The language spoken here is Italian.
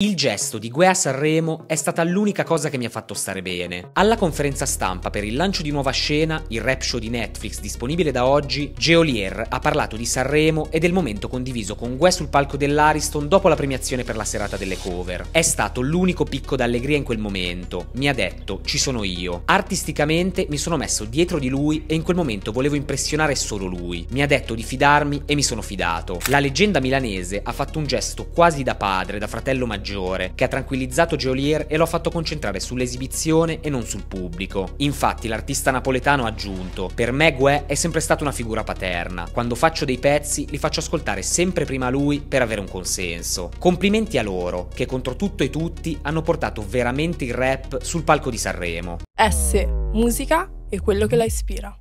Il gesto di Gue a Sanremo è stata l'unica cosa che mi ha fatto stare bene. Alla conferenza stampa per il lancio di Nuova Scena, il rap show di Netflix disponibile da oggi, Geolier ha parlato di Sanremo e del momento condiviso con Gue sul palco dell'Ariston dopo la premiazione per la serata delle cover. È stato l'unico picco d'allegria in quel momento. Mi ha detto, ci sono io. Artisticamente mi sono messo dietro di lui e in quel momento volevo impressionare solo lui. Mi ha detto di fidarmi e mi sono fidato. La leggenda milanese ha fatto un gesto quasi da padre, da fratello maggiore maggiore, che ha tranquillizzato Geolier e lo ha fatto concentrare sull'esibizione e non sul pubblico. Infatti l'artista napoletano ha aggiunto, per me Gue è sempre stata una figura paterna, quando faccio dei pezzi li faccio ascoltare sempre prima lui per avere un consenso. Complimenti a loro, che contro tutto e tutti hanno portato veramente il rap sul palco di Sanremo. S, musica e quello che la ispira.